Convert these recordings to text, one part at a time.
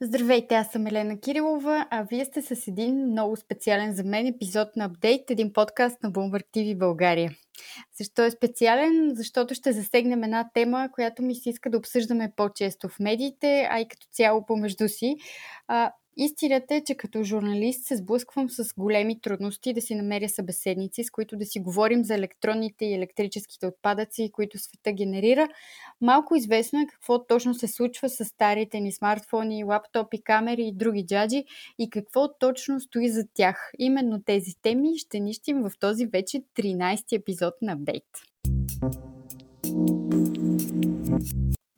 Здравейте, аз съм Елена Кирилова, а вие сте с един много специален за мен епизод на Апдейт, един подкаст на Bloomberg TV България. Защо е специален? Защото ще засегнем една тема, която ми се иска да обсъждаме по-често в медиите, а и като цяло помежду си. Истината е, че като журналист се сблъсквам с големи трудности да си намеря събеседници, с които да си говорим за електронните и електрическите отпадъци, които света генерира. Малко известно е какво точно се случва с старите ни смартфони, лаптопи, камери и други джаджи и какво точно стои за тях. Именно тези теми ще нищим в този вече 13 епизод на Апдейт.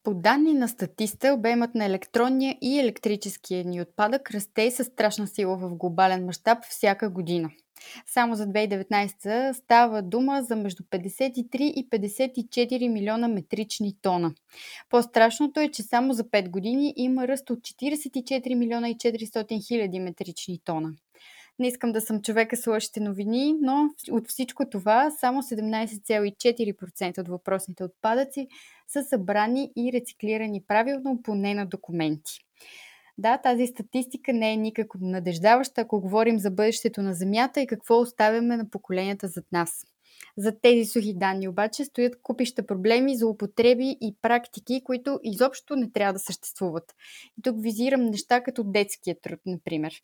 По данни на статиста, обемът на електронния и електрическия ни отпадък расте със страшна сила в глобален мащаб всяка година. Само за 2019 става дума за между 53 и 54 милиона метрични тона. По-страшното е, че само за 5 години има ръст от 44 милиона и 400 хиляди метрични тона. Не искам да съм човека с лъжите новини, но от всичко това само 17,4% от въпросните отпадъци са събрани и рециклирани правилно, поне на документи. Да, тази статистика не е никак надеждаваща, ако говорим за бъдещето на Земята и какво оставяме на поколенията зад нас. За тези сухи данни обаче стоят купища проблеми, злоупотреби и практики, които изобщо не трябва да съществуват. И тук визирам неща като детския труд, например.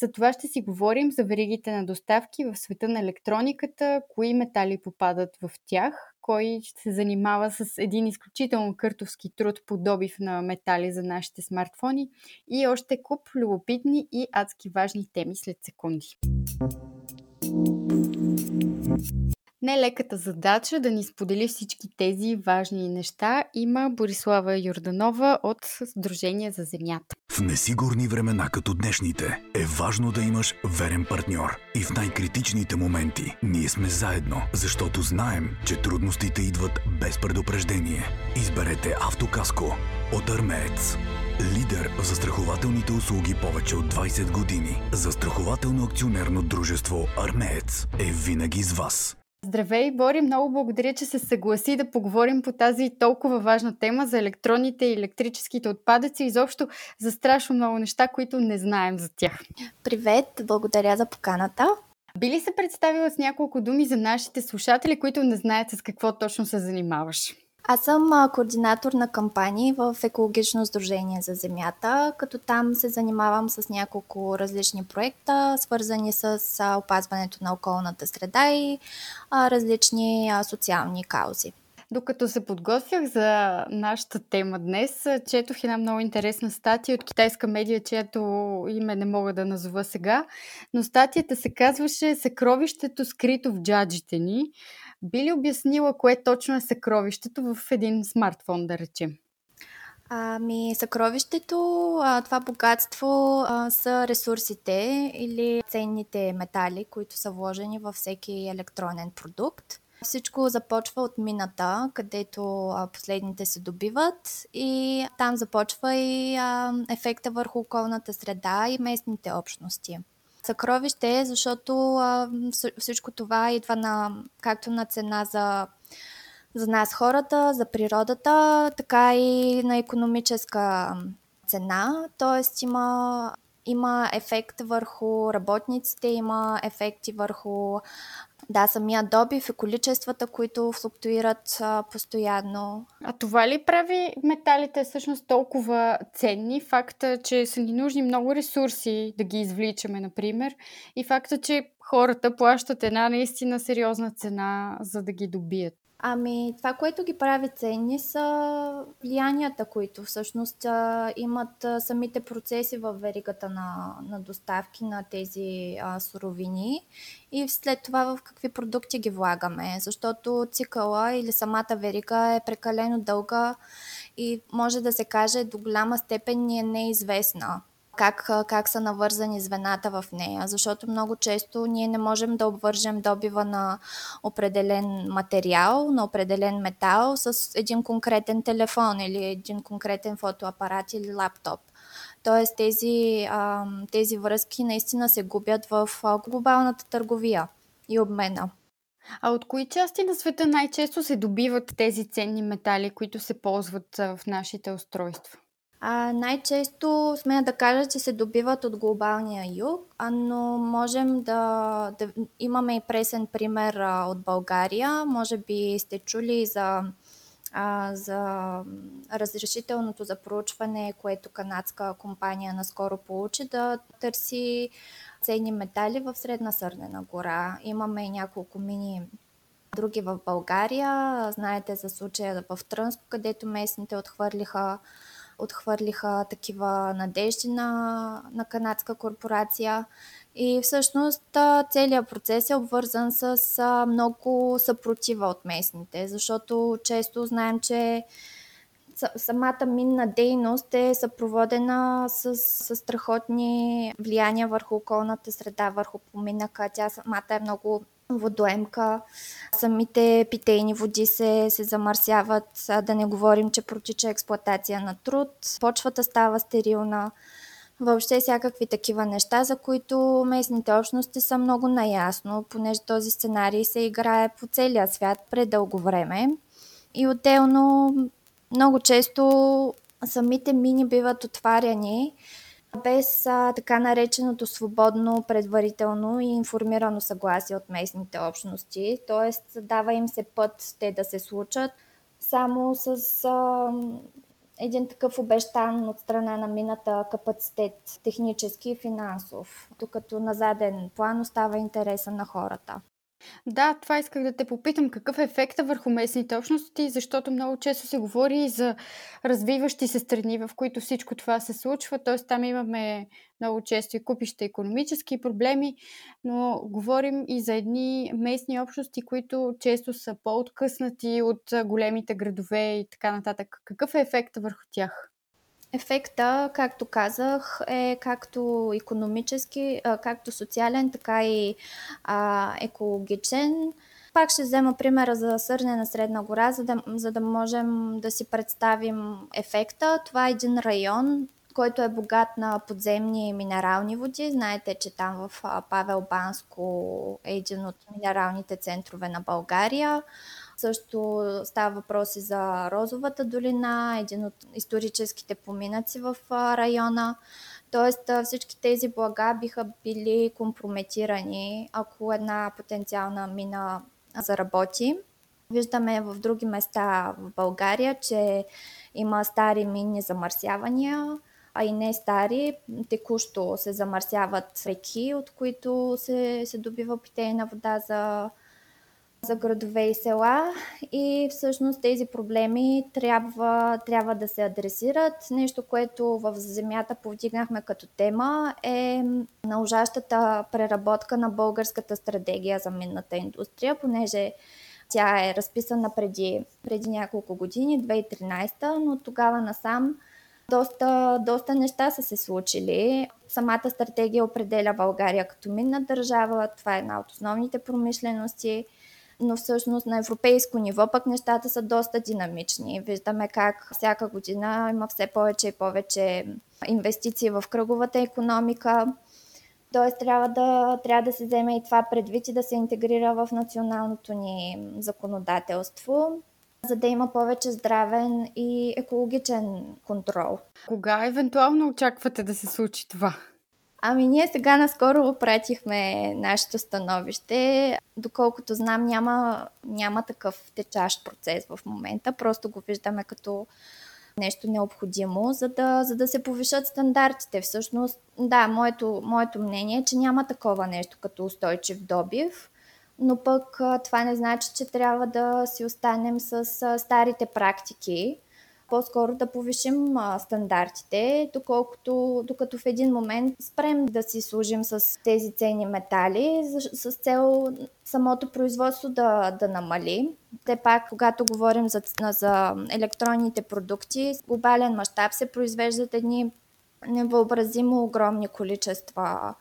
За това ще си говорим за веригите на доставки в света на електрониката, кои метали попадат в тях, кой ще се занимава с един изключително къртовски труд по добив на метали за нашите смартфони и още куп любопитни и адски важни теми след секунди. Нелеката задача да ни сподели всички тези важни неща има Борислава Йорданова от Сдружение за земята. В несигурни времена като днешните е важно да имаш верен партньор. И в най-критичните моменти ние сме заедно, защото знаем, че трудностите идват без предупреждение. Изберете автокаско от Армеец. Лидер в застрахователните услуги повече от 20 години. Застрахователно акционерно дружество Армеец е винаги с вас. Здравей, Бори! Много благодаря, че се съгласи да поговорим по тази толкова важна тема за електронните и електрическите отпадъци и изобщо за страшно много неща, които не знаем за тях. Привет! Благодаря за поканата. Би ли се представила с няколко думи за нашите слушатели, които не знаят с какво точно се занимаваш? Аз съм координатор на кампании в Екологично сдружение за земята, като там се занимавам с няколко различни проекта, свързани с опазването на околната среда и различни социални каузи. Докато се подготвях за нашата тема днес, четох една много интересна статия от китайска медия, чието име не мога да назова сега, но статията се казваше Съкровището скрито в джаджите ни. Би ли обяснила кое точно е съкровището в един смартфон, да речем? Ами, съкровището, това богатство са ресурсите или ценните метали, които са вложени във всеки електронен продукт. Всичко започва от мината, където последните се добиват и там започва и ефекта върху околната среда и местните общности съкровище, защото всичко това идва на, както на цена за, за нас хората, за природата, така и на економическа цена. Тоест има има ефект върху работниците, има ефекти върху да, самия добив и количествата, които флуктуират а, постоянно. А това ли прави металите всъщност толкова ценни? Факта, че са ни нужни много ресурси да ги извличаме, например, и факта, че хората плащат една наистина сериозна цена, за да ги добият. Ами, това, което ги прави ценни са влиянията, които всъщност имат самите процеси в веригата на, на доставки на тези а, суровини. И след това в какви продукти ги влагаме, защото цикъла или самата верига е прекалено дълга и може да се каже до голяма степен ни е неизвестна как, как са навързани звената в нея, защото много често ние не можем да обвържем добива на определен материал, на определен метал с един конкретен телефон или един конкретен фотоапарат или лаптоп. Тоест тези, тези връзки наистина се губят в глобалната търговия и обмена. А от кои части на света най-често се добиват тези ценни метали, които се ползват в нашите устройства? А, най-често сме да кажа, че се добиват от глобалния юг, но можем да, да имаме и пресен пример а, от България. Може би сте чули за, а, за разрешителното за проучване, което канадска компания наскоро получи, да търси ценни метали в Средна Сърнена гора. Имаме и няколко мини други в България. Знаете за случая в Трънско, където местните отхвърлиха отхвърлиха такива надежди на, на канадска корпорация. И всъщност целият процес е обвързан с много съпротива от местните, защото често знаем, че самата минна дейност е съпроводена с, с страхотни влияния върху околната среда, върху поминъка. Тя самата е много водоемка. Самите питейни води се, се замърсяват, да не говорим, че протича експлоатация на труд. Почвата става стерилна. Въобще всякакви такива неща, за които местните общности са много наясно, понеже този сценарий се играе по целия свят пред дълго време. И отделно много често самите мини биват отваряни без а, така нареченото свободно, предварително и информирано съгласие от местните общности. Т.е. дава им се път те да се случат само с а, един такъв обещан от страна на мината капацитет, технически и финансов, докато на заден план остава интереса на хората. Да, това исках да те попитам. Какъв е ефекта върху местните общности, защото много често се говори и за развиващи се страни, в които всичко това се случва. Т.е. там имаме много често и купища економически проблеми, но говорим и за едни местни общности, които често са по-откъснати от големите градове и така нататък. Какъв е ефекта върху тях? Ефекта, както казах, е както економически, както социален, така и а, екологичен. Пак ще взема примера за Сърне на Средна гора, за да, за да можем да си представим ефекта. Това е един район, който е богат на подземни минерални води. Знаете, че там в Павел Банско е един от минералните центрове на България. Също става въпроси за Розовата долина, един от историческите поминъци в района. Тоест всички тези блага биха били компрометирани, ако една потенциална мина заработи. Виждаме в други места в България, че има стари минни замърсявания, а и не стари. Текущо се замърсяват реки, от които се, се добива питейна вода за за градове и села и всъщност тези проблеми трябва, трябва да се адресират. Нещо, което в земята повдигнахме като тема е належащата преработка на българската стратегия за минната индустрия, понеже тя е разписана преди, преди няколко години, 2013, но тогава насам доста, доста неща са се случили. Самата стратегия определя България като минна държава. Това е една от основните промишлености – но всъщност на европейско ниво пък нещата са доста динамични. Виждаме как всяка година има все повече и повече инвестиции в кръговата економика. Тоест трябва да, трябва да се вземе и това предвид и да се интегрира в националното ни законодателство, за да има повече здравен и екологичен контрол. Кога евентуално очаквате да се случи това? Ами ние сега наскоро пратихме нашето становище. Доколкото знам, няма, няма такъв течащ процес в момента. Просто го виждаме като нещо необходимо, за да, за да се повишат стандартите. Всъщност, да, моето, моето мнение е, че няма такова нещо като устойчив добив, но пък това не значи, че трябва да си останем с старите практики по-скоро да повишим стандартите, доколкото, докато в един момент спрем да си служим с тези ценни метали, с, с цел самото производство да, да намали. Те пак, когато говорим за, за електронните продукти, с глобален мащаб се произвеждат едни невъобразимо огромни количества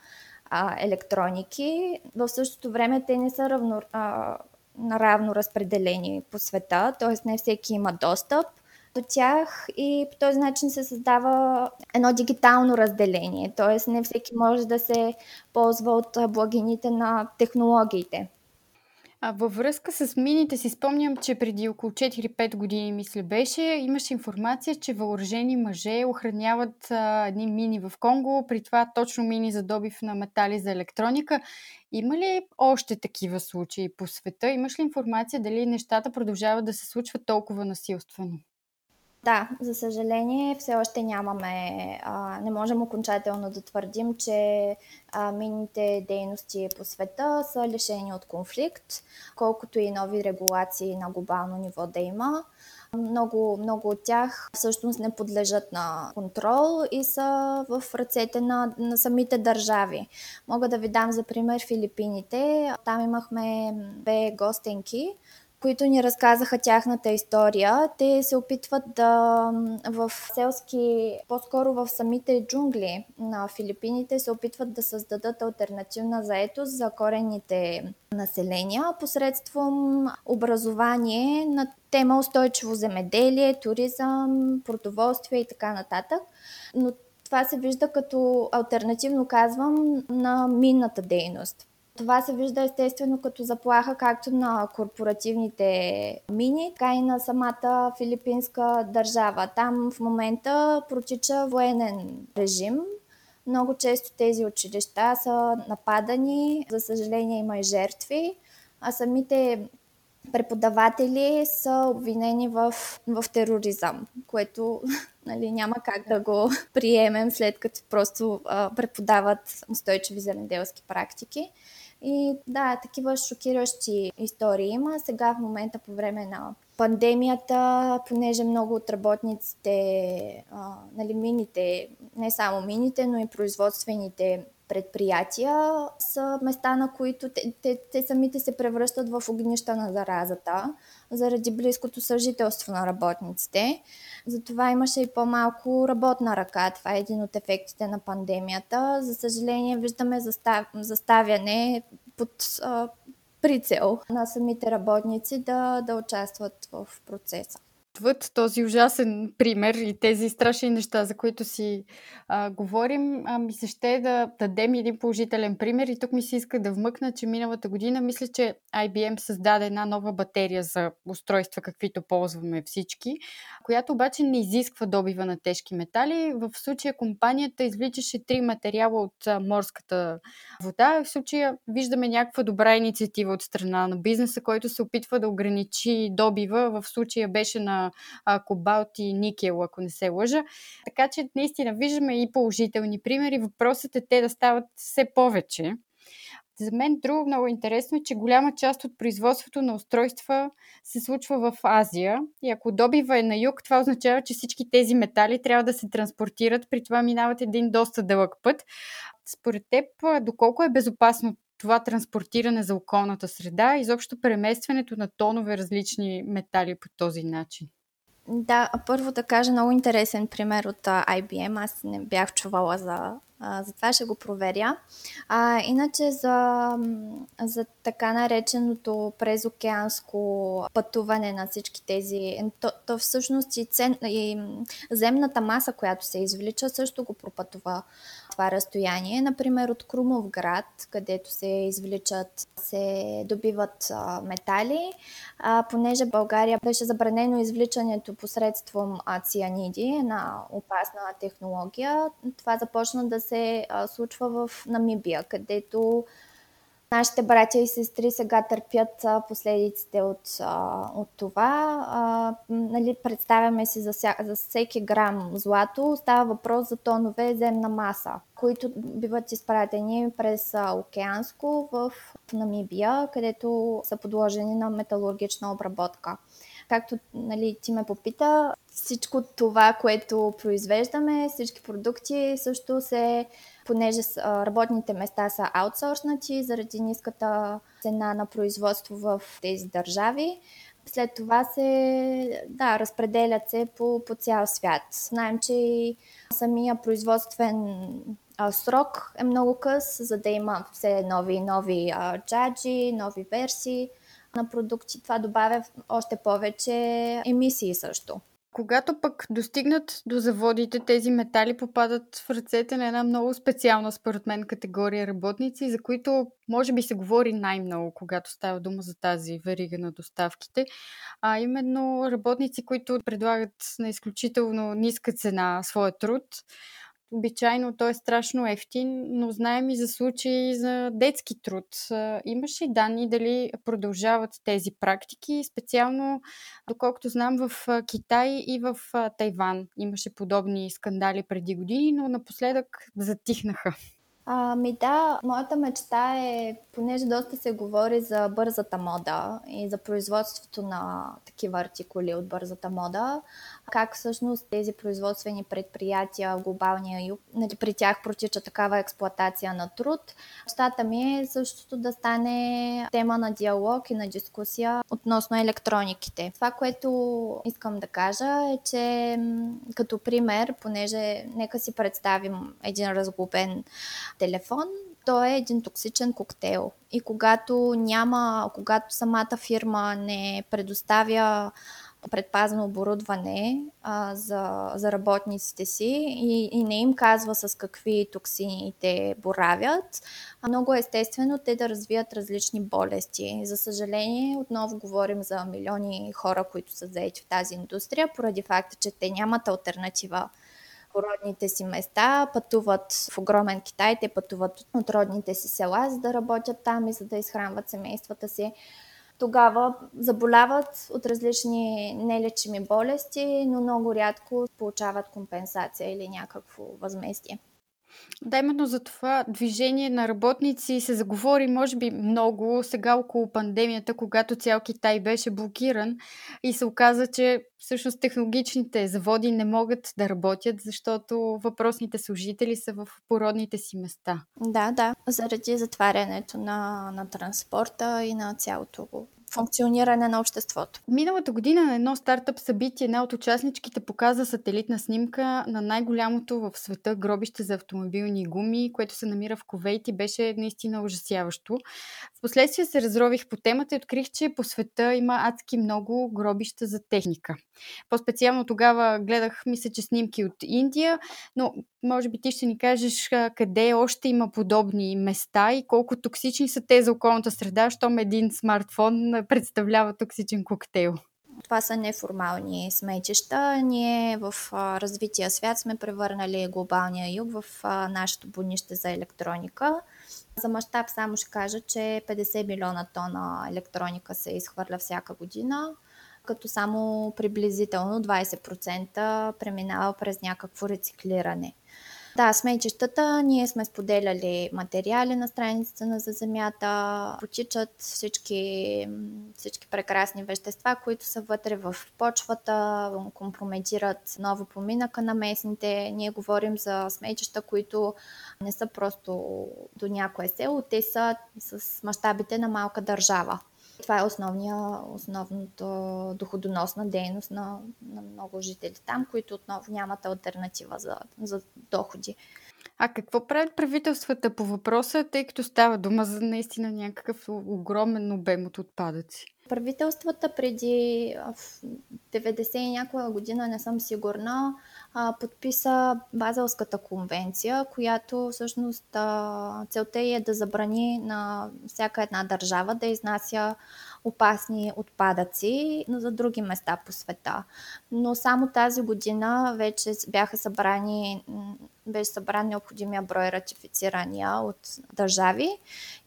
а, електроники. В същото време те не са равно, а, наравно разпределени по света, т.е. не всеки има достъп до тях и по този начин се създава едно дигитално разделение, т.е. не всеки може да се ползва от благините на технологиите. А във връзка с мините си спомням, че преди около 4-5 години, мисля, беше, имаше информация, че въоръжени мъже охраняват а, едни мини в Конго, при това точно мини за добив на метали за електроника. Има ли още такива случаи по света? Имаш ли информация дали нещата продължават да се случват толкова насилствено? Да, за съжаление, все още нямаме, а, не можем окончателно да твърдим, че а, минните дейности по света са лишени от конфликт, колкото и нови регулации на глобално ниво да има. Много, много от тях всъщност не подлежат на контрол и са в ръцете на, на самите държави. Мога да ви дам за пример Филипините. Там имахме две гостенки, които ни разказаха тяхната история. Те се опитват да в селски, по-скоро в самите джунгли на Филипините, се опитват да създадат альтернативна заетост за корените населения посредством образование на тема устойчиво земеделие, туризъм, продоволствие и така нататък. Но това се вижда като альтернативно, казвам, на минната дейност. Това се вижда естествено като заплаха както на корпоративните мини, така и на самата филипинска държава. Там в момента протича военен режим. Много често тези училища са нападани, за съжаление има и жертви, а самите преподаватели са обвинени в, в тероризъм, което нали, няма как да го приемем след като просто а, преподават устойчиви земеделски практики. И да, такива шокиращи истории има. Сега в момента по време на пандемията, понеже много от работниците, а, нали, мините, не само мините, но и производствените предприятия са места, на които те, те, те самите се превръщат в огнища на заразата заради близкото съжителство на работниците. Затова имаше и по-малко работна ръка. Това е един от ефектите на пандемията. За съжаление, виждаме застав... заставяне под а, прицел на самите работници да, да участват в процеса отвъд този ужасен пример и тези страшни неща, за които си а, говорим, а, ми се ще да дадем един положителен пример и тук ми се иска да вмъкна, че миналата година мисля, че IBM създаде една нова батерия за устройства, каквито ползваме всички, която обаче не изисква добива на тежки метали. В случая компанията извличаше три материала от а, морската вода. В случая виждаме някаква добра инициатива от страна на бизнеса, който се опитва да ограничи добива. В случая беше на а, кобалт и никел, ако не се лъжа. Така че наистина виждаме и положителни примери. Въпросът е те да стават все повече. За мен друго много интересно е, че голяма част от производството на устройства се случва в Азия. И ако добива е на юг, това означава, че всички тези метали трябва да се транспортират. При това минават един доста дълъг път. Според теб, доколко е безопасно това транспортиране за околната среда, изобщо преместването на тонове различни метали по този начин? Да, първо да кажа много интересен пример от IBM. Аз не бях чувала за, за това, ще го проверя. А, иначе за, за така нареченото презокеанско пътуване на всички тези, то, то всъщност и, цен, и земната маса, която се извлича, също го пропътува това разстояние. Например, от Крумов град, където се извличат, се добиват а, метали, а, понеже България беше забранено извличането посредством цианиди, една опасна технология. Това започна да се а, случва в Намибия, където Нашите братя и сестри сега търпят последиците от, от това. А, нали, представяме си за, ся, за всеки грам злато става въпрос за тонове земна маса, които биват изпратени през океанско в Намибия, където са подложени на металургична обработка. Както нали, ти ме попита, всичко това, което произвеждаме, всички продукти също се понеже работните места са аутсорснати заради ниската цена на производство в тези държави. След това се, да, разпределят се по, по цял свят. Знаем, че и самия производствен а, срок е много къс, за да има все нови и нови а, джаджи, нови версии на продукти. Това добавя още повече емисии също. Когато пък достигнат до заводите, тези метали попадат в ръцете на една много специална, според мен, категория работници, за които може би се говори най-много, когато става дума за тази верига на доставките, а именно работници, които предлагат на изключително ниска цена своя труд, Обичайно той е страшно ефтин, но знаем и за случаи за детски труд. Имаш ли данни дали продължават тези практики? Специално, доколкото знам, в Китай и в Тайван имаше подобни скандали преди години, но напоследък затихнаха. Ами да, моята мечта е, понеже доста се говори за бързата мода и за производството на такива артикули от бързата мода, как всъщност тези производствени предприятия в глобалния юг, нали, при тях протича такава експлоатация на труд. Щата ми е същото да стане тема на диалог и на дискусия относно електрониките. Това, което искам да кажа е, че като пример, понеже нека си представим един разглобен телефон, той е един токсичен коктейл. И когато няма, когато самата фирма не предоставя предпазно оборудване а, за, за работниците си и, и не им казва с какви токсини те боравят, а много естествено те да развият различни болести. За съжаление, отново говорим за милиони хора, които са заети в тази индустрия, поради факта, че те нямат альтернатива по родните си места, пътуват в огромен Китай, те пътуват от родните си села, за да работят там и за да изхранват семействата си тогава заболяват от различни нелечими болести, но много рядко получават компенсация или някакво възместие. Да, именно за това движение на работници се заговори, може би, много сега около пандемията, когато цял Китай беше блокиран и се оказа, че всъщност технологичните заводи не могат да работят, защото въпросните служители са в породните си места. Да, да, заради затварянето на, на транспорта и на цялото функциониране на обществото. Миналата година на едно стартъп събитие една от участничките показа сателитна снимка на най-голямото в света гробище за автомобилни гуми, което се намира в Ковейт и беше наистина ужасяващо. Впоследствие се разрових по темата и открих, че по света има адски много гробища за техника. По-специално тогава гледах, мисля, че снимки от Индия, но може би ти ще ни кажеш къде още има подобни места и колко токсични са те за околната среда, щом един смартфон представлява токсичен коктейл. Това са неформални сметища. Ние в развития свят сме превърнали глобалния юг в нашето бунище за електроника. За мащаб само ще кажа, че 50 милиона тона електроника се изхвърля всяка година, като само приблизително 20% преминава през някакво рециклиране. Да, сметищата, ние сме споделяли материали на страницата на За земята, потичат всички, всички прекрасни вещества, които са вътре в почвата, компрометират ново поминъка на местните. Ние говорим за сметища, които не са просто до някое село, те са с мащабите на малка държава. Това е основния, основното доходоносна дейност на, на много жители там, които отново нямат альтернатива за, за доходи. А какво правят правителствата по въпроса, тъй като става дума за наистина някакъв огромен обем от отпадъци? Правителствата преди в 90 и някоя година, не съм сигурна, подписа Базелската конвенция, която всъщност целта е да забрани на всяка една държава да изнася опасни отпадъци за други места по света. Но само тази година вече бяха събрани, беше събран необходимия брой ратифицирания от държави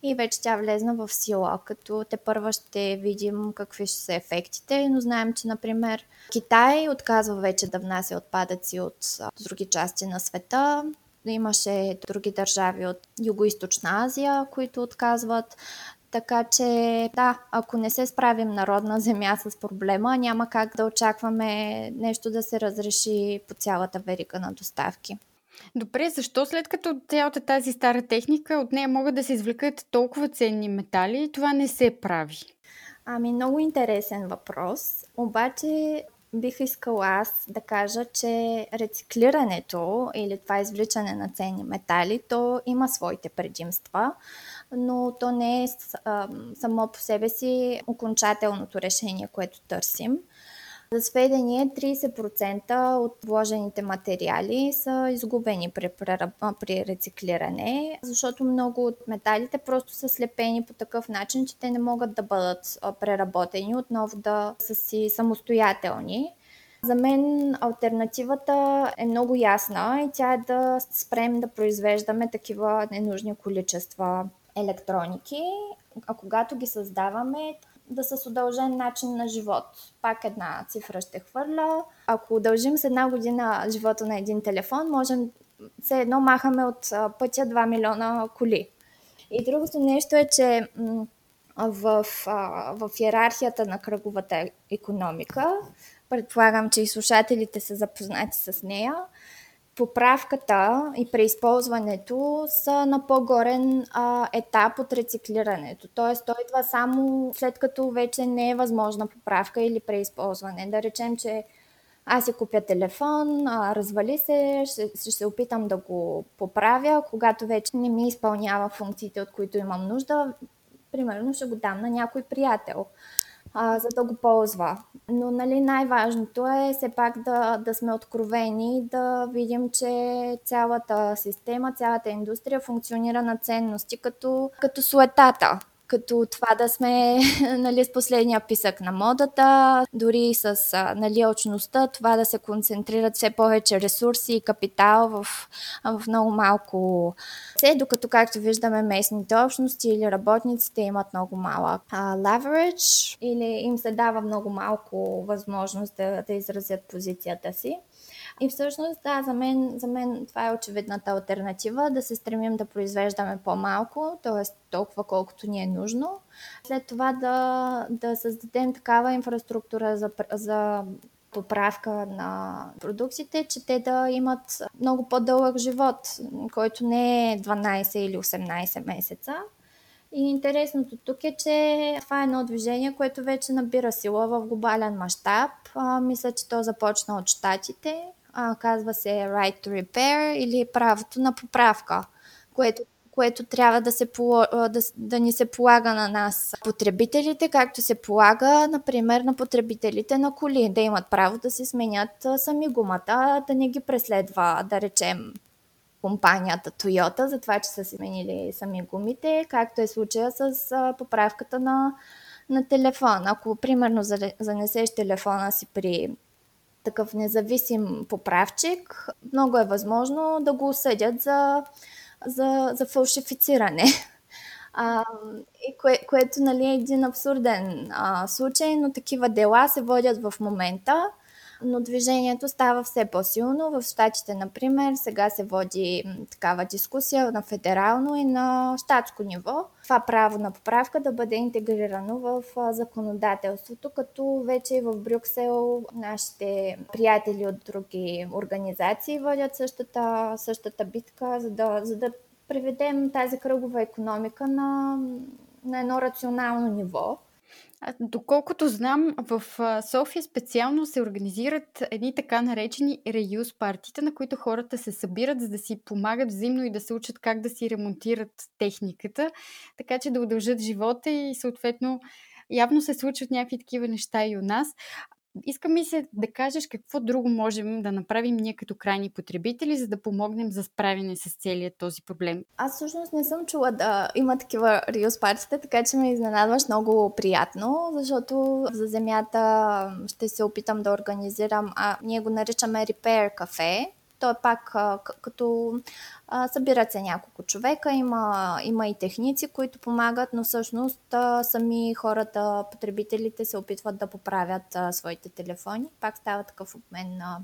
и вече тя влезна в сила, като те първа ще видим какви ще са ефектите, но знаем, че например Китай отказва вече да внася отпадъци от други части на света, Имаше други държави от Юго-Источна Азия, които отказват. Така че, да, ако не се справим народна земя с проблема, няма как да очакваме нещо да се разреши по цялата верига на доставки. Добре, защо след като цялата тази стара техника от нея могат да се извлекат толкова ценни метали, това не се прави? Ами, много интересен въпрос. Обаче, бих искала аз да кажа, че рециклирането или това извличане на ценни метали, то има своите предимства но то не е само по себе си окончателното решение, което търсим. За сведение, 30% от вложените материали са изгубени при, при рециклиране, защото много от металите просто са слепени по такъв начин, че те не могат да бъдат преработени, отново да са си самостоятелни. За мен альтернативата е много ясна и тя е да спрем да произвеждаме такива ненужни количества електроники, а когато ги създаваме, да са с удължен начин на живот. Пак една цифра ще хвърля. Ако удължим с една година живота на един телефон, можем все едно махаме от пътя 2 милиона коли. И другото нещо е, че в, в иерархията на кръговата економика, предполагам, че и слушателите са запознати с нея, поправката и преизползването са на по-горен а, етап от рециклирането. Тоест, той идва само след като вече не е възможна поправка или преизползване. Да речем, че аз си купя телефон, а, развали се, ще, се опитам да го поправя, когато вече не ми изпълнява функциите, от които имам нужда. Примерно ще го дам на някой приятел а, за да го ползва. Но нали, най-важното е все пак да, да сме откровени, да видим, че цялата система, цялата индустрия функционира на ценности като, като суетата като това да сме нали, с последния писък на модата, дори с нали, очността, това да се концентрират все повече ресурси и капитал в, в много малко се, докато както виждаме местните общности или работниците имат много малък leverage или им се дава много малко възможност да, да изразят позицията си. И всъщност, да, за мен, за мен това е очевидната альтернатива, да се стремим да произвеждаме по-малко, т.е. толкова колкото ни е нужно. След това да, да създадем такава инфраструктура за, за поправка на продуктите, че те да имат много по-дълъг живот, който не е 12 или 18 месеца. И интересното тук е, че това е едно движение, което вече набира сила в глобален мащаб. Мисля, че то започна от Штатите а, казва се right to repair или правото на поправка, което което трябва да, се, да, да ни се полага на нас потребителите, както се полага, например, на потребителите на коли, да имат право да си сменят сами гумата, да не ги преследва, да речем, компанията Toyota за това, че са сменили сами гумите, както е случая с поправката на, на телефон. Ако, примерно, занесеш телефона си при такъв независим поправчик, много е възможно да го осъдят за, за, за фалшифициране. А, и кое, което нали, е един абсурден а, случай, но такива дела се водят в момента но движението става все по-силно. В Штатите, например, сега се води такава дискусия на федерално и на щатско ниво. Това право на поправка да бъде интегрирано в законодателството, като вече и в Брюксел нашите приятели от други организации водят същата, същата битка, за да, за да приведем тази кръгова економика на, на едно рационално ниво. Доколкото знам, в София специално се организират едни така наречени реюз партита, на които хората се събират, за да си помагат взаимно и да се учат как да си ремонтират техниката, така че да удължат живота и съответно явно се случват някакви такива неща и у нас. Иска ми се да кажеш какво друго можем да направим ние като крайни потребители, за да помогнем за справяне с целият този проблем. Аз всъщност не съм чула да има такива риос партите, така че ме изненадваш много приятно, защото за земята ще се опитам да организирам, а ние го наричаме Repair кафе, то е пак като събират се няколко човека, има, има и техници, които помагат, но всъщност сами хората, потребителите се опитват да поправят своите телефони. Пак става такъв обмен на,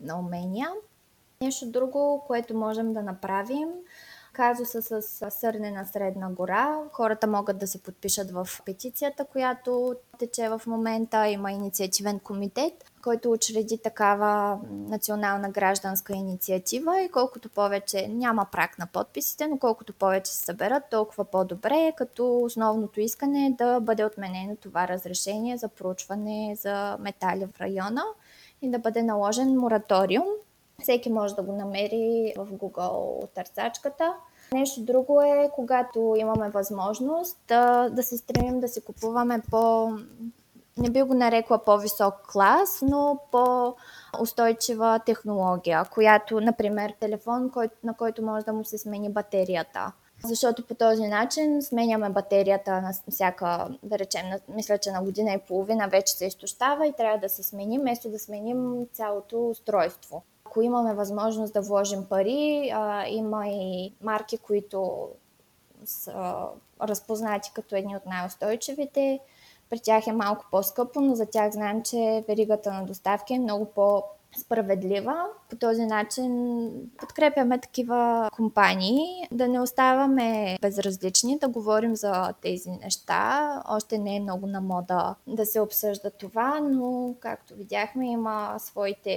на умения. Нещо друго, което можем да направим, казуса с Сърнена Средна гора. Хората могат да се подпишат в петицията, която тече в момента. Има инициативен комитет, който учреди такава национална гражданска инициатива и колкото повече няма прак на подписите, но колкото повече се съберат, толкова по-добре, като основното искане е да бъде отменено това разрешение за проучване за метали в района и да бъде наложен мораториум всеки може да го намери в Google търсачката. Нещо друго е, когато имаме възможност да, да се стремим да си купуваме по не би го нарекла по-висок клас, но по-устойчива технология, която, например, телефон, на който може да му се смени батерията. Защото по този начин сменяме батерията на всяка, да речем, мисля, че на година и половина вече се изтощава и трябва да се сменим, вместо да сменим цялото устройство. Ако имаме възможност да вложим пари, а, има и марки, които са разпознати като едни от най-устойчивите. При тях е малко по-скъпо, но за тях знаем, че веригата на доставки е много по- справедлива. По този начин подкрепяме такива компании, да не оставаме безразлични, да говорим за тези неща. Още не е много на мода да се обсъжда това, но както видяхме има своите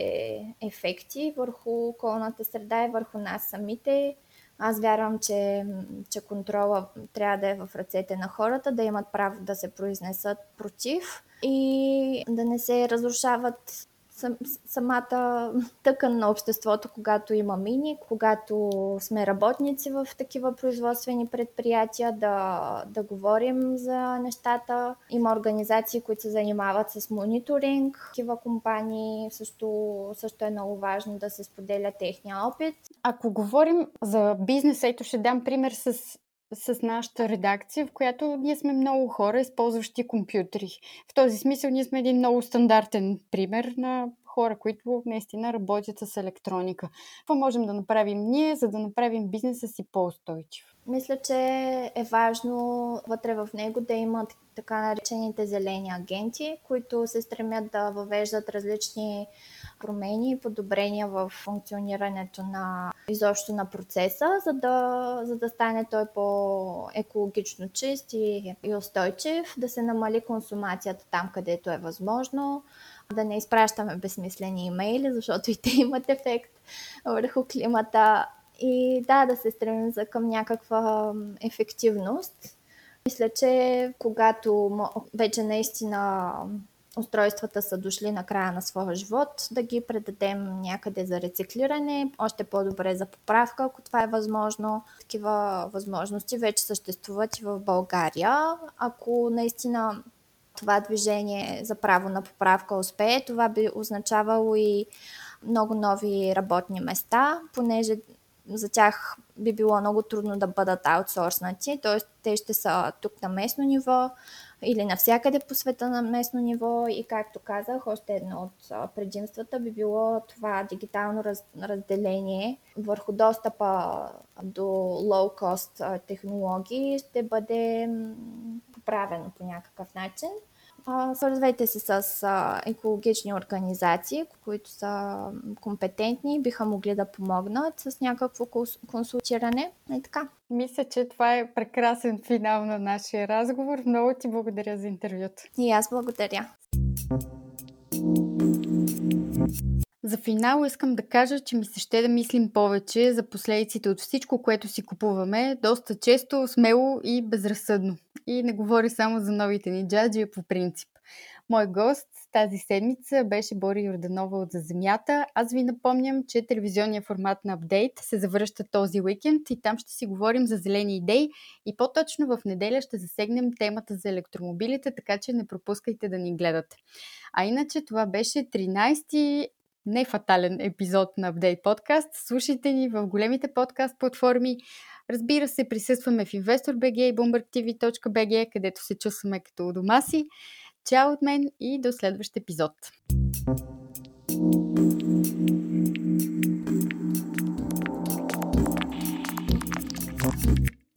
ефекти върху околната среда и върху нас самите. Аз вярвам, че, че контрола трябва да е в ръцете на хората, да имат право да се произнесат против и да не се разрушават самата тъкан на обществото, когато има мини, когато сме работници в такива производствени предприятия, да, да говорим за нещата. Има организации, които се занимават с мониторинг. Такива компании също, също е много важно да се споделя техния опит. Ако говорим за бизнес, ето ще дам пример с с нашата редакция, в която ние сме много хора, използващи компютри. В този смисъл ние сме един много стандартен пример на хора, които наистина работят с електроника. Какво можем да направим ние, за да направим бизнеса си по-устойчив? Мисля, че е важно вътре в него да има така наречените зелени агенти, които се стремят да въвеждат различни промени и подобрения в функционирането на изобщо на процеса, за да, за да стане той по-екологично чист и, и устойчив, да се намали консумацията там, където е възможно, да не изпращаме безсмислени имейли, защото и те имат ефект върху климата. И да, да се стремим за към някаква ефективност. Мисля, че когато вече наистина устройствата са дошли на края на своя живот, да ги предадем някъде за рециклиране, още по-добре за поправка, ако това е възможно. Такива възможности вече съществуват и в България. Ако наистина това движение за право на поправка успее, това би означавало и много нови работни места, понеже за тях би било много трудно да бъдат аутсорснати, т.е. те ще са тук на местно ниво или навсякъде по света на местно ниво и както казах, още едно от предимствата би било това дигитално раз, разделение върху достъпа до low-cost технологии ще бъде поправено по някакъв начин. Свързвайте се с екологични организации, които са компетентни, биха могли да помогнат с някакво консултиране. И така. Мисля, че това е прекрасен финал на нашия разговор. Много ти благодаря за интервюто. И аз благодаря. За финал искам да кажа, че ми се ще да мислим повече за последиците от всичко, което си купуваме, доста често, смело и безразсъдно. И не говори само за новите ни джаджи, по принцип. Мой гост тази седмица беше Бори Йорданова от За земята. Аз ви напомням, че телевизионният формат на апдейт се завръща този уикенд и там ще си говорим за зелени идеи и по-точно в неделя ще засегнем темата за електромобилите, така че не пропускайте да ни гледате. А иначе това беше 13-ти нефатален епизод на Update Podcast. Слушайте ни в големите подкаст платформи. Разбира се, присъстваме в InvestorBG и BloombergTV.bg, където се чувстваме като у дома си. Чао от мен и до следващ епизод. thank you